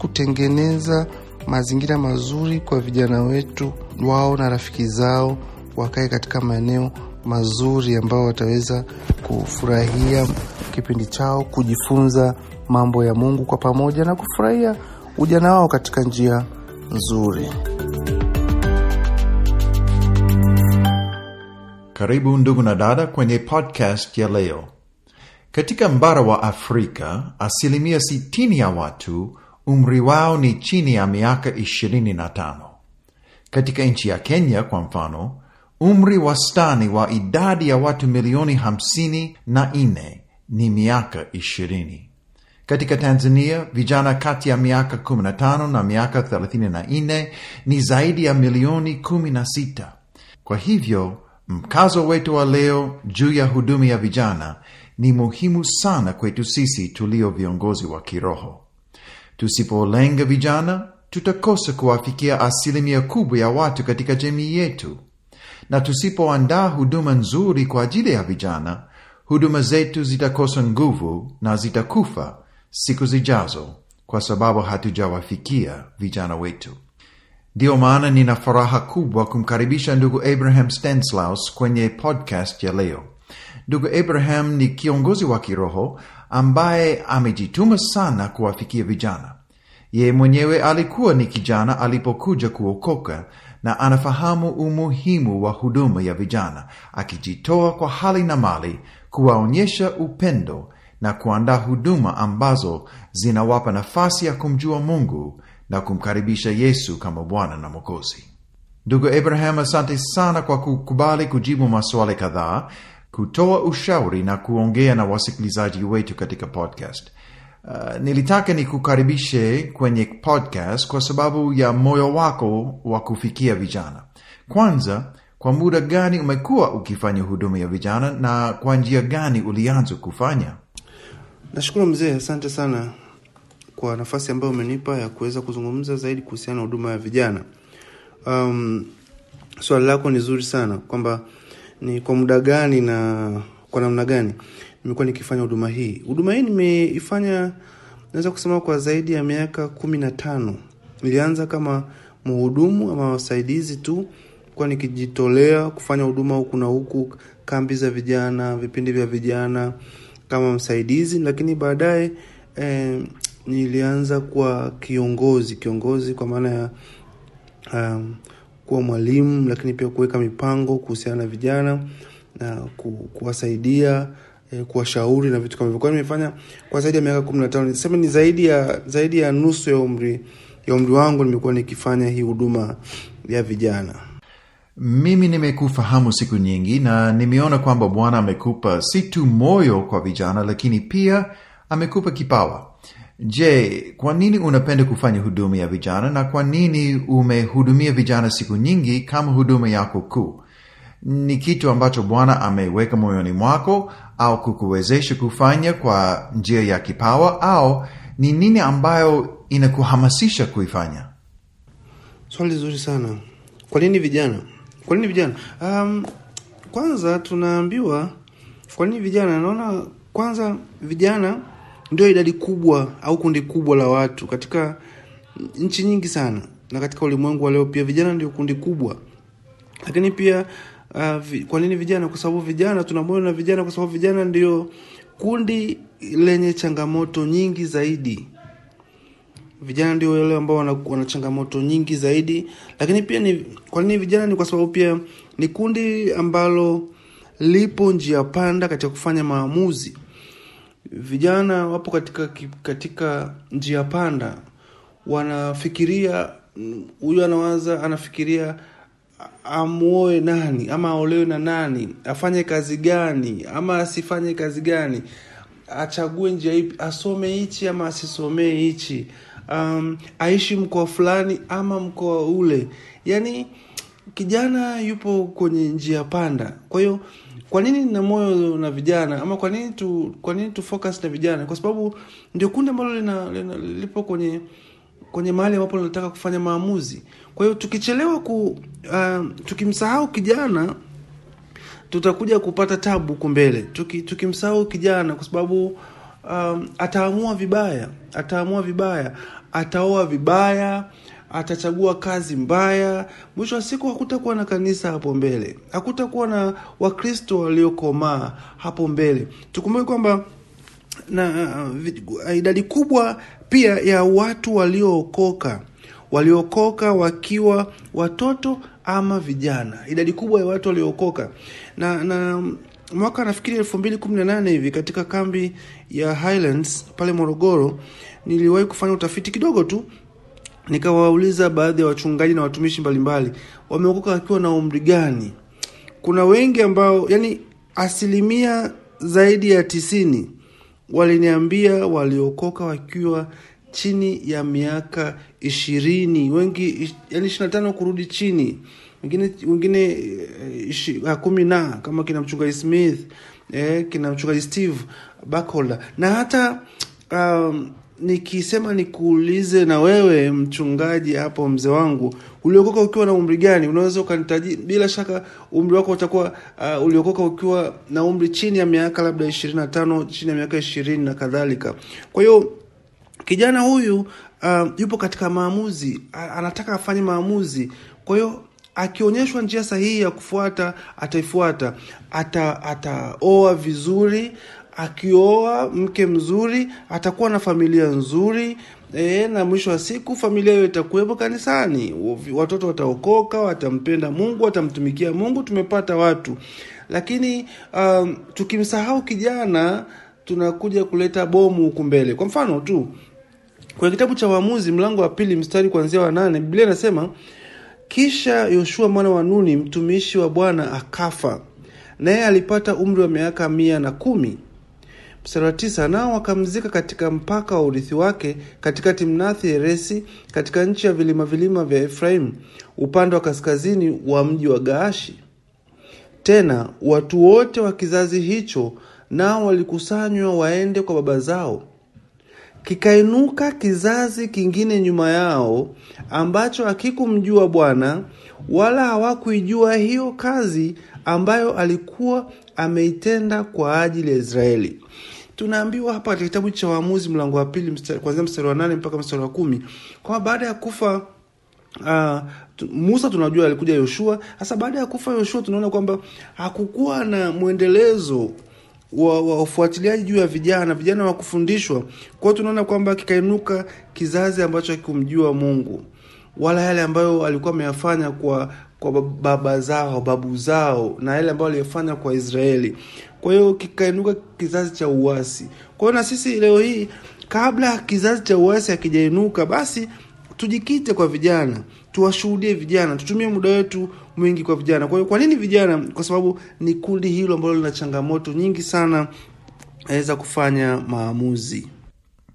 kutengeneza mazingira mazuri kwa vijana wetu, wao na rafiki zao wakae katika maeneo mazuri ambao wataweza kufurahia kipindi chao, kujifunza mambo ya Mungu kwa pamoja na kufurahia ujana wao katika njia nzuri. Karibu ndugu na dada kwenye podcast ya leo. Katika mbara wa Afrika, asilimia sitini ya watu umri wao ni chini ya miaka ishirini na tano. Katika nchi ya Kenya kwa mfano, umri wastani wa idadi ya watu milioni hamsini na nne ni miaka ishirini. Katika Tanzania, vijana kati ya miaka 15 na miaka 34 ni zaidi ya milioni 16. Kwa hivyo mkazo wetu wa leo juu ya huduma ya vijana ni muhimu sana kwetu sisi tulio viongozi wa kiroho. Tusipolenga vijana, tutakosa kuwafikia asilimia kubwa ya watu katika jamii yetu, na tusipoandaa huduma nzuri kwa ajili ya vijana, huduma zetu zitakosa nguvu na zitakufa siku zijazo, kwa sababu hatujawafikia vijana wetu. Ndiyo maana nina furaha kubwa kumkaribisha ndugu Abraham Stanislaus kwenye podcast ya leo. Ndugu Abraham ni kiongozi wa kiroho ambaye amejituma sana kuwafikia vijana. Yeye mwenyewe alikuwa ni kijana alipokuja kuokoka na anafahamu umuhimu wa huduma ya vijana, akijitoa kwa hali na mali kuwaonyesha upendo na kuandaa huduma ambazo zinawapa nafasi ya kumjua Mungu na kumkaribisha Yesu kama Bwana na Mwokozi. Ndugu Abraham, asante sana kwa kukubali kujibu maswali kadhaa, kutoa ushauri na kuongea na wasikilizaji wetu katika podcast. Uh, nilitaka nikukaribishe kwenye podcast kwa sababu ya moyo wako wa kufikia vijana. Kwanza, kwa muda gani umekuwa ukifanya huduma ya vijana na kwa njia gani ulianza kufanya? Nashukuru mzee, asante sana kwa nafasi ambayo umenipa ya kuweza kuzungumza zaidi kuhusiana na huduma ya vijana. Um, swali lako ni zuri sana kwamba ni kwa muda gani na kwa namna gani nimekuwa nikifanya huduma hii. Huduma hii nimeifanya naweza kusema kwa zaidi ya miaka kumi na tano. Nilianza kama mhudumu ama wasaidizi tu, kwa nikijitolea kufanya huduma huku na huku, kambi za vijana, vipindi vya vijana kama msaidizi, lakini baadaye eh, nilianza kuwa kiongozi kiongozi kwa maana ya um, kuwa mwalimu lakini pia kuweka mipango kuhusiana na vijana na ku, kuwasaidia eh, kuwashauri na vitu kama hivyo. Nimefanya kwa zaidi ya miaka kumi na tano, niseme ni zaidi ya zaidi ya nusu ya umri ya umri wangu nimekuwa nikifanya hii huduma ya vijana. Mimi nimekufahamu siku nyingi na nimeona kwamba Bwana amekupa si tu moyo kwa vijana, lakini pia amekupa kipawa. Je, kwa nini unapenda kufanya huduma ya vijana na kwa nini umehudumia vijana siku nyingi kama huduma yako kuu? Ni kitu ambacho Bwana ameweka moyoni mwako au kukuwezesha kufanya kwa njia ya kipawa au ni nini ambayo inakuhamasisha kuifanya? Swali zuri sana. Kwa nini vijana? Kwa nini vijana? Um, kwanza tunaambiwa kwa nini vijana. Naona kwanza vijana ndio idadi kubwa au kundi kubwa la watu katika nchi nyingi sana, na katika ulimwengu wa leo pia vijana ndio kundi kubwa. Lakini pia uh, kwa nini vijana? Kwa sababu vijana tuna moyo na vijana, kwa sababu vijana ndio kundi lenye changamoto nyingi zaidi. Vijana ndio wale ambao wana, wana changamoto nyingi zaidi. Lakini pia ni kwa nini vijana? Ni kwa sababu pia ni kundi ambalo lipo njia panda katika kufanya maamuzi vijana wapo katika katika njia panda, wanafikiria huyu anawaza, anafikiria amuoe nani ama aolewe na nani, afanye kazi gani ama asifanye kazi gani, achague njia ipi, asome hichi ama asisomee hichi, um, aishi mkoa fulani ama mkoa ule. Yani kijana yupo kwenye njia panda, kwa hiyo kwa nini nina moyo na vijana ama kwa nini tu kwa nini tu focus na vijana? Kwa sababu ndio kundi ambalo lina, lina lipo kwenye kwenye mahali ambapo linataka kufanya maamuzi. Kwa hiyo tukichelewa ku uh, tukimsahau kijana tutakuja kupata tabu huko mbele. Tuki, tukimsahau kijana kwa sababu um, ataamua vibaya, ataamua vibaya ataoa vibaya atachagua kazi mbaya mwisho wa siku hakutakuwa na kanisa hapo mbele. Hakutakuwa na wakristo waliokomaa hapo mbele. Tukumbuke kwamba na uh, idadi kubwa pia ya watu waliookoka. Waliokoka wakiwa watoto ama vijana. Idadi kubwa ya watu waliookoka. Na na mwaka nafikiri elfu mbili kumi na nane hivi katika kambi ya Highlands pale Morogoro niliwahi kufanya utafiti kidogo tu nikawauliza baadhi ya wachungaji na watumishi mbalimbali wameokoka wakiwa na umri gani? Kuna wengi ambao yani asilimia zaidi ya tisini waliniambia waliokoka wakiwa chini ya miaka ishirini wengi yani ishiri na tano kurudi chini wengine wengine uh, kumi na kama kina mchungaji Smith eh, kina mchungaji Steve Bakola. Na hata um, nikisema nikuulize na wewe mchungaji hapo mzee wangu uliokoka ukiwa na umri gani? Unaweza ukanitaji bila shaka umri wako utakuwa uh, uliokoka ukiwa na umri chini ya miaka labda ishirini na tano chini ya miaka ishirini na kadhalika. Kwa hiyo kijana huyu uh, yupo katika maamuzi anataka afanye maamuzi. Kwa hiyo akionyeshwa njia sahihi ya kufuata ataifuata. Ata ataoa vizuri akioa mke mzuri atakuwa na familia nzuri e, na mwisho wa siku familia hiyo itakuwepo kanisani. Watoto wataokoka watampenda mungu watamtumikia mungu tumepata watu. Lakini um, tukimsahau kijana tunakuja kuleta bomu huku mbele. Kwa mfano tu kwenye kitabu cha waamuzi mlango wa pili mstari kuanzia wa nane biblia inasema kisha yoshua mwana wa nuni mtumishi wa bwana akafa. Naye alipata umri wa miaka mia na kumi mstari wa nao wakamzika katika mpaka wa urithi wake katika timnathi heresi katika nchi ya vilima vilima vya efraimu upande wa kaskazini wa mji wa gaashi. Tena watu wote wa kizazi hicho nao walikusanywa waende kwa baba zao. Kikainuka kizazi kingine nyuma yao ambacho hakikumjua bwana wala hawakuijua hiyo kazi ambayo alikuwa ameitenda kwa ajili ya israeli tunaambiwa hapa katika kitabu cha waamuzi mlango wa pili kuanzia mstari wa nane mpaka mstari wa kumi kwamba baada ya kufa uh, musa tunajua alikuja yoshua. Sasa baada ya kufa yoshua tunaona kwamba hakukuwa na mwendelezo wa, wa ufuatiliaji juu ya vijana vijana wa kufundishwa kwao tunaona kwamba kikainuka kizazi ambacho hakikumjua mungu wala yale ambayo alikuwa ameyafanya kwa kwa baba zao babu zao na yale ambayo aliyofanya kwa israeli kwa hiyo kikainuka kizazi cha uasi. Kwa hiyo na sisi leo hii kabla kizazi cha uasi hakijainuka basi tujikite kwa vijana tuwashuhudie vijana tutumie muda wetu mwingi kwa vijana. Kwa hiyo kwa nini vijana? Kwa sababu ni kundi hilo ambalo lina changamoto nyingi sana aweza kufanya maamuzi.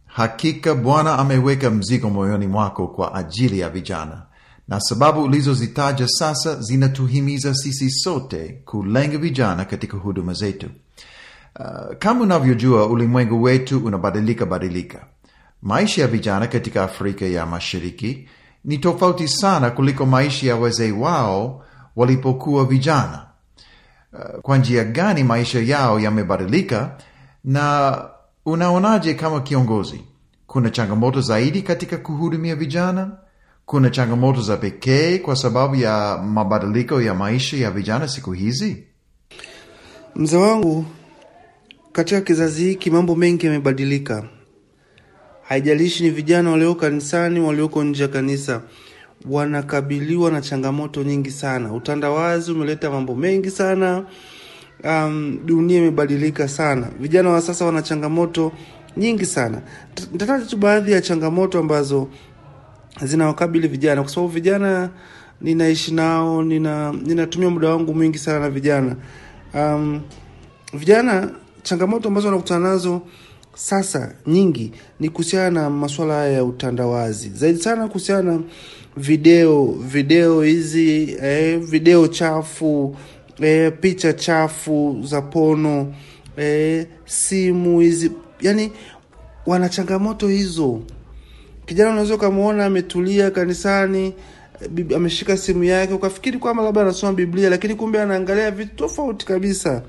Hakika bwana ameweka mzigo moyoni mwako kwa ajili ya vijana na sababu ulizozitaja sasa zinatuhimiza sisi sote kulenga vijana katika huduma zetu. Uh, kama unavyojua ulimwengu wetu unabadilika badilika. Maisha ya vijana katika afrika ya mashariki ni tofauti sana kuliko maisha ya wazee wao walipokuwa vijana. Uh, kwa njia gani maisha yao yamebadilika na unaonaje kama kiongozi? Kuna changamoto zaidi katika kuhudumia vijana kuna changamoto za pekee kwa sababu ya mabadiliko ya maisha ya vijana siku hizi? Mzee wangu katika kizazi hiki mambo mengi yamebadilika. Haijalishi ni vijana walioko kanisani walioko nje ya kanisa wanakabiliwa na changamoto nyingi sana. Utandawazi umeleta mambo mengi sana. Um, dunia imebadilika sana. Vijana wa sasa wana changamoto nyingi sana. Tu baadhi ya changamoto ambazo zinawakabili vijana. Kwa sababu vijana ninaishi nao nina ninatumia muda wangu mwingi sana na vijana. Um, vijana changamoto ambazo wanakutana nazo sasa nyingi ni kuhusiana na masuala haya ya utandawazi. Zaidi sana kuhusiana na video video hizi eh, video chafu eh, picha chafu za pono eh, simu hizi. Yani wana changamoto hizo kijana unaweza ukamwona ametulia kanisani ameshika simu yake ukafikiri kwamba labda anasoma biblia lakini kumbe anaangalia vitu tofauti kabisa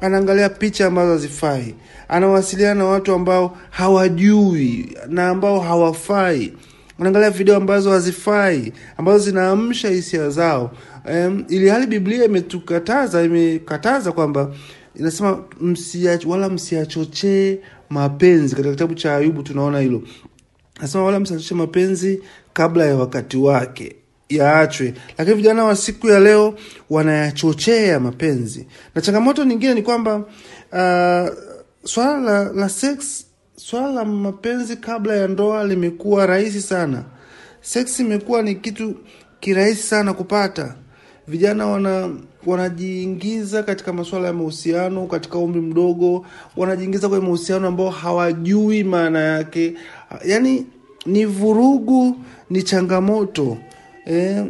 anaangalia picha ambazo hazifai, anawasiliana na watu ambao hawajui na ambao hawafai, anaangalia video ambazo hazifai, ambazo zinaamsha hisia zao. Um, ili hali Biblia imetukataza, imekataza kwamba inasema msia, wala msiachochee mapenzi. Katika kitabu cha Ayubu tunaona hilo, nasema wala msiachochee mapenzi kabla ya wakati wake yaachwe. Lakini vijana wa siku ya leo wanayachochea mapenzi, na changamoto nyingine ni kwamba uh, swala la, la sex, swala la mapenzi kabla ya ndoa limekuwa rahisi sana. Sex imekuwa ni kitu kirahisi sana kupata. Vijana wana wanajiingiza katika masuala ya mahusiano katika umri mdogo, wanajiingiza kwenye mahusiano ambao hawajui maana yake, yaani ni vurugu, ni changamoto. Eh,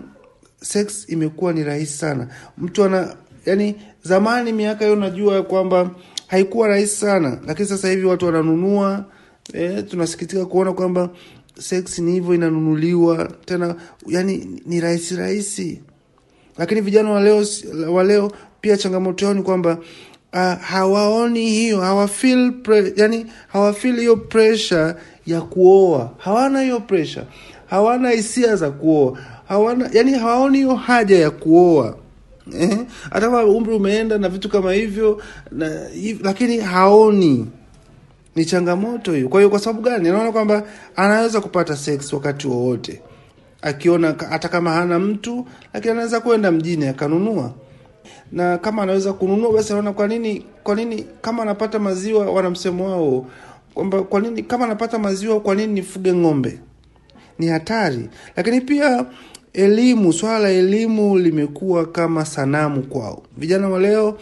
sex imekuwa ni rahisi sana. Mtu ana yani zamani miaka hiyo najua kwamba haikuwa rahisi sana. Lakini sasa hivi watu wananunua eh, tunasikitika kuona kwamba sex ni hivyo inanunuliwa. Tena yani ni rahisi rahisi. Lakini vijana wa leo wa leo pia changamoto yao ni kwamba uh, hawaoni hiyo hawafeel pre, hiyo pressure ya kuoa. Hawana hiyo pressure. Hawana hisia za kuoa. Hawana yani hawaoni hiyo haja ya kuoa. Eh? kama umri umeenda na vitu kama hivyo na hiv, lakini haoni. Ni changamoto hiyo. Kwa hiyo kwa sababu gani? Anaona kwamba anaweza kupata sex wakati wowote. Akiona hata kama hana mtu lakini anaweza kwenda mjini akanunua na kama anaweza kununua basi anaona kwa nini kwa nini kama anapata maziwa wana msemo wao kwamba kwa nini kama anapata maziwa kwa nini nifuge ng'ombe? Ni hatari. Lakini pia elimu swala la elimu limekuwa kama sanamu kwao. Vijana wa leo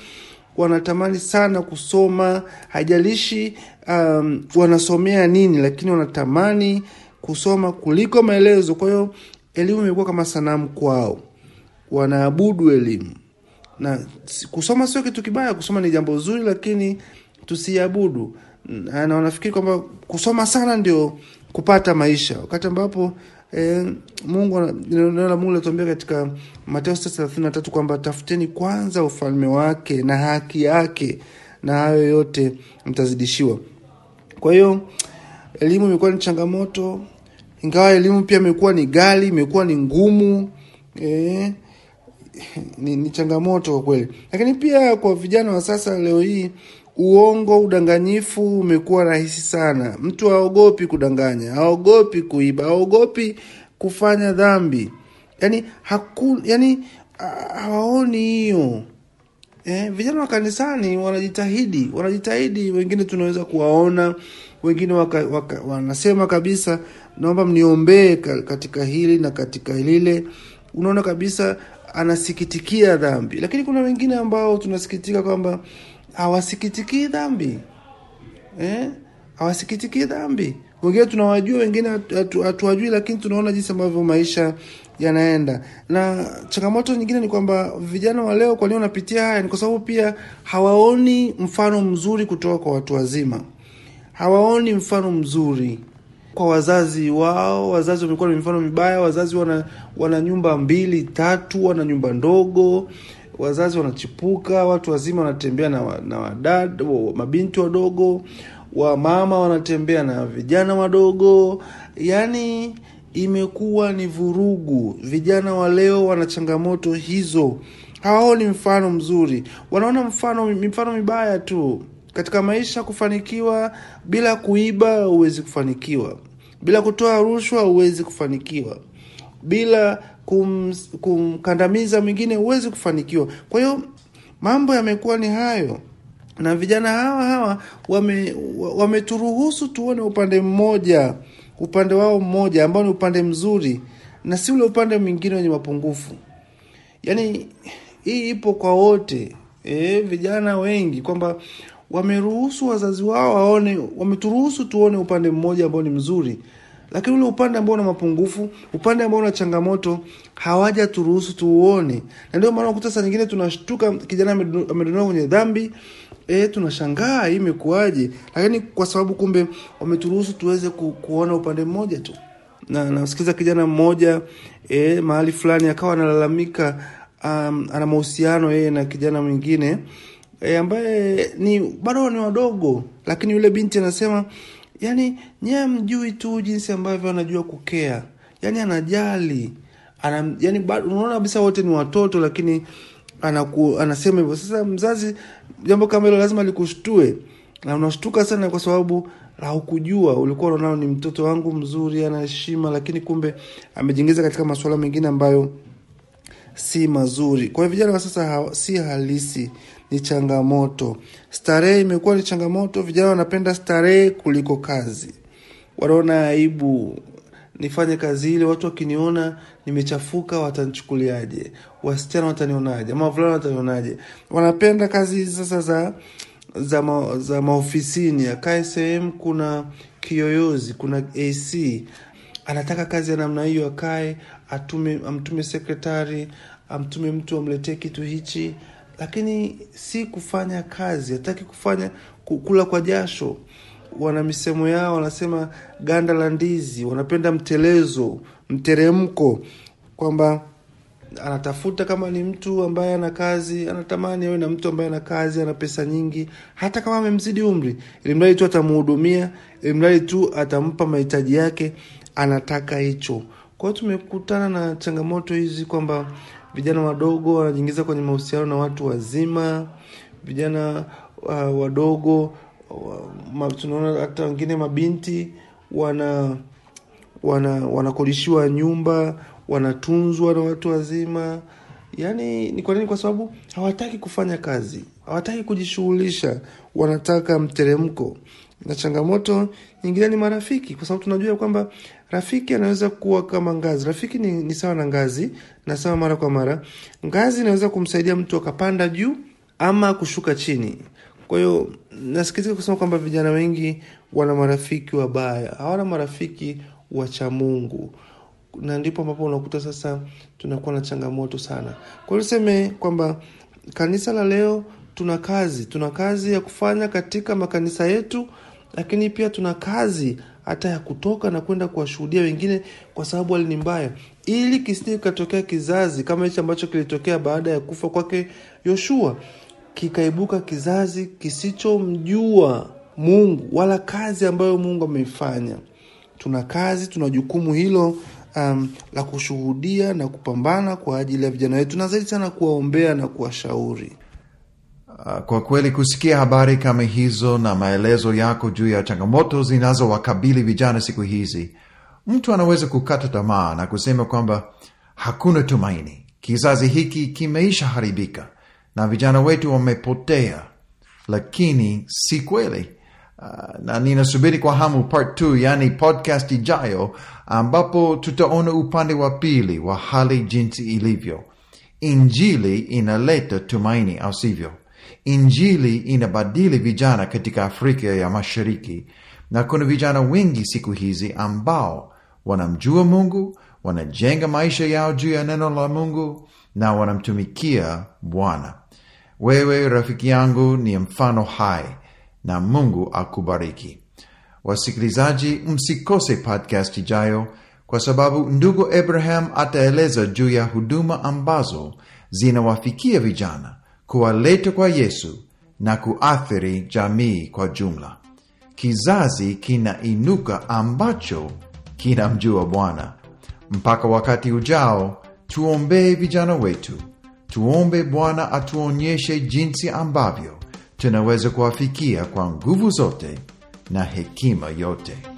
wanatamani sana kusoma haijalishi um, wanasomea nini lakini wanatamani kusoma kuliko maelezo. Kwa hiyo elimu imekuwa kama sanamu kwao. Wanaabudu elimu na kusoma sio kitu kibaya kusoma ni jambo zuri lakini tusiabudu. Na wanafikiri kwamba kusoma sana ndio kupata maisha. Wakati ambapo e, mungu la mungu linatuambia katika na tatu kwamba tafuteni kwanza ufalme wake na haki yake na hayo yote mtazidishiwa. Kwa hiyo elimu imekuwa ni changamoto ingawa elimu pia imekuwa ni gali imekuwa ni ngumu e, ni, ni changamoto kwa kweli. Lakini pia kwa vijana wa sasa leo hii uongo udanganyifu umekuwa rahisi sana. Mtu haogopi kudanganya haogopi kuiba haogopi kufanya dhambi. Yani haku, yani hawaoni hiyo. Eh, vijana wa kanisani wanajitahidi wanajitahidi wengine tunaweza kuwaona wengine waka, waka, wanasema kabisa naomba mniombee katika hili na katika lile. Unaona kabisa anasikitikia dhambi. Lakini kuna wengine ambao tunasikitika kwamba hawasikitikii dhambi. Eh? hawasikitikii dhambi. Wengine tunawajua wengine hatuwajui lakini tunaona jinsi ambavyo maisha yanaenda. Na changamoto nyingine ni kwamba vijana wa leo kwa nini wanapitia haya? Ni kwa sababu pia hawaoni mfano mzuri kutoka kwa watu wazima. Hawaoni mfano mzuri kwa wazazi wao wazazi wamekuwa na mifano mibaya wazazi wana, wana nyumba mbili tatu wana nyumba ndogo wazazi wanachipuka watu wazima wanatembea na, na wadad mabinti wadogo wamama wanatembea na vijana wadogo. Yani imekuwa ni vurugu. Vijana wa leo wana changamoto hizo. Hawaoni mfano mzuri. Wanaona mfano mifano mibaya tu katika maisha kufanikiwa bila kuiba huwezi kufanikiwa. Bila kutoa rushwa huwezi kufanikiwa. Bila kum, kumkandamiza mwingine huwezi kufanikiwa. Kwa hiyo mambo yamekuwa ni hayo. Na vijana hawa hawa wameturuhusu wame tuone upande mmoja upande wao mmoja ambao ni upande mzuri na si ule upande mwingine wenye mapungufu. Yaani hii ipo kwa wote e, vijana wengi kwamba wameruhusu wazazi wao waone wameturuhusu tuone upande mmoja ambao ni mzuri. Lakini ule upande ambao una mapungufu upande ambao una changamoto hawaja turuhusu tuuone. Na ndio maana kuta saa nyingine tunashtuka kijana amedondoka kwenye dhambi e, tunashangaa hii lakini kwa sababu kumbe wameturuhusu tuweze ku, kuona upande mmoja tu. Na nasikiza kijana mmoja e, mahali fulani akawa analalamika um, ana mahusiano yeye na kijana mwingine e, ambaye ni bado ni wadogo, lakini yule binti anasema yani, nyewe mjui tu jinsi ambavyo anajua kukea, yani anajali. Ana, yani unaona kabisa wote ni watoto, lakini anaku, anasema hivyo. Sasa mzazi, jambo kama hilo lazima likushtue. Na unashtuka sana kwa sababu haukujua, ulikuwa unaona ni mtoto wangu mzuri, ana heshima, lakini kumbe amejiingiza katika masuala mengine ambayo si mazuri. Kwa hiyo vijana wa sasa ha, si halisi, ni changamoto. Starehe imekuwa ni changamoto. Vijana wanapenda starehe kuliko kazi, wanaona aibu nifanye kazi ile, watu wakiniona nimechafuka watanichukuliaje? Wasichana watanionaje? Ama wavulana watanionaje? Wanapenda kazi sasa za za, ma, za maofisini, akae sehemu kuna kiyoyozi, kuna AC. Anataka kazi ya namna hiyo, akae atume, amtume sekretari, amtume mtu amletee kitu hichi, lakini si kufanya kazi. Hataki kufanya kula kwa jasho. Wana misemo yao, wanasema ganda la ndizi, wanapenda mtelezo, mteremko, kwamba anatafuta kama ni mtu ambaye ana kazi, anatamani awe na mtu ambaye ana kazi, ana pesa nyingi, hata kama amemzidi umri, ili mradi tu atamhudumia, ili mradi tu atampa mahitaji yake, anataka hicho. Kwa tumekutana na changamoto hizi kwamba vijana wadogo wanajiingiza kwenye mahusiano na watu wazima, vijana uh, wadogo uh, tunaona hata wengine mabinti wana wana wanakodishiwa nyumba wanatunzwa na watu wazima. Yaani ni kwa nini? Kwa sababu hawataki kufanya kazi, hawataki kujishughulisha, wanataka mteremko. Na changamoto nyingine ni marafiki, kwa sababu tunajua kwamba rafiki anaweza kuwa kama ngazi. Rafiki ni, ni sawa na ngazi, nasema mara kwa mara. Ngazi inaweza kumsaidia mtu akapanda juu ama kushuka chini. Kwa hiyo nasikitika kusema kwamba vijana wengi wana marafiki wabaya, hawana marafiki wacha Mungu na ndipo ambapo unakuta sasa tunakuwa na changamoto sana. Kwa hiyo tuseme kwamba kanisa la leo tuna kazi, tuna kazi ya kufanya katika makanisa yetu, lakini pia tuna kazi hata ya kutoka na kwenda kuwashuhudia wengine, kwa sababu hali ni mbaya, ili kisije kikatokea kizazi kama hichi ambacho kilitokea baada ya kufa kwake Yoshua, kikaibuka kizazi kisichomjua Mungu wala kazi ambayo Mungu ameifanya. Tuna kazi, tuna jukumu hilo um, la kushuhudia na kupambana kwa ajili ya vijana wetu na zaidi sana kuwaombea na kuwashauri. Uh, kwa kweli kusikia habari kama hizo na maelezo yako juu ya changamoto zinazowakabili vijana siku hizi, mtu anaweza kukata tamaa na kusema kwamba hakuna tumaini, kizazi hiki kimeisha haribika na vijana wetu wamepotea. Lakini si kweli. Uh, na ninasubiri kwa hamu part 2 yani podcast ijayo ambapo tutaona upande wa pili wa hali jinsi ilivyo. Injili inaleta tumaini, au sivyo? Injili inabadili vijana katika Afrika ya Mashariki, na kuna vijana wengi siku hizi ambao wanamjua Mungu, wanajenga maisha yao juu ya neno la Mungu na wanamtumikia Bwana. Wewe rafiki yangu ni mfano hai na Mungu akubariki. Wasikilizaji, msikose podcast ijayo, kwa sababu ndugu Abraham ataeleza juu ya huduma ambazo zinawafikia vijana, kuwaleta kwa Yesu na kuathiri jamii kwa jumla. Kizazi kinainuka ambacho kinamjua Bwana. Mpaka wakati ujao, tuombee vijana wetu, tuombe Bwana atuonyeshe jinsi ambavyo tunaweza kuwafikia kwa nguvu zote na hekima yote.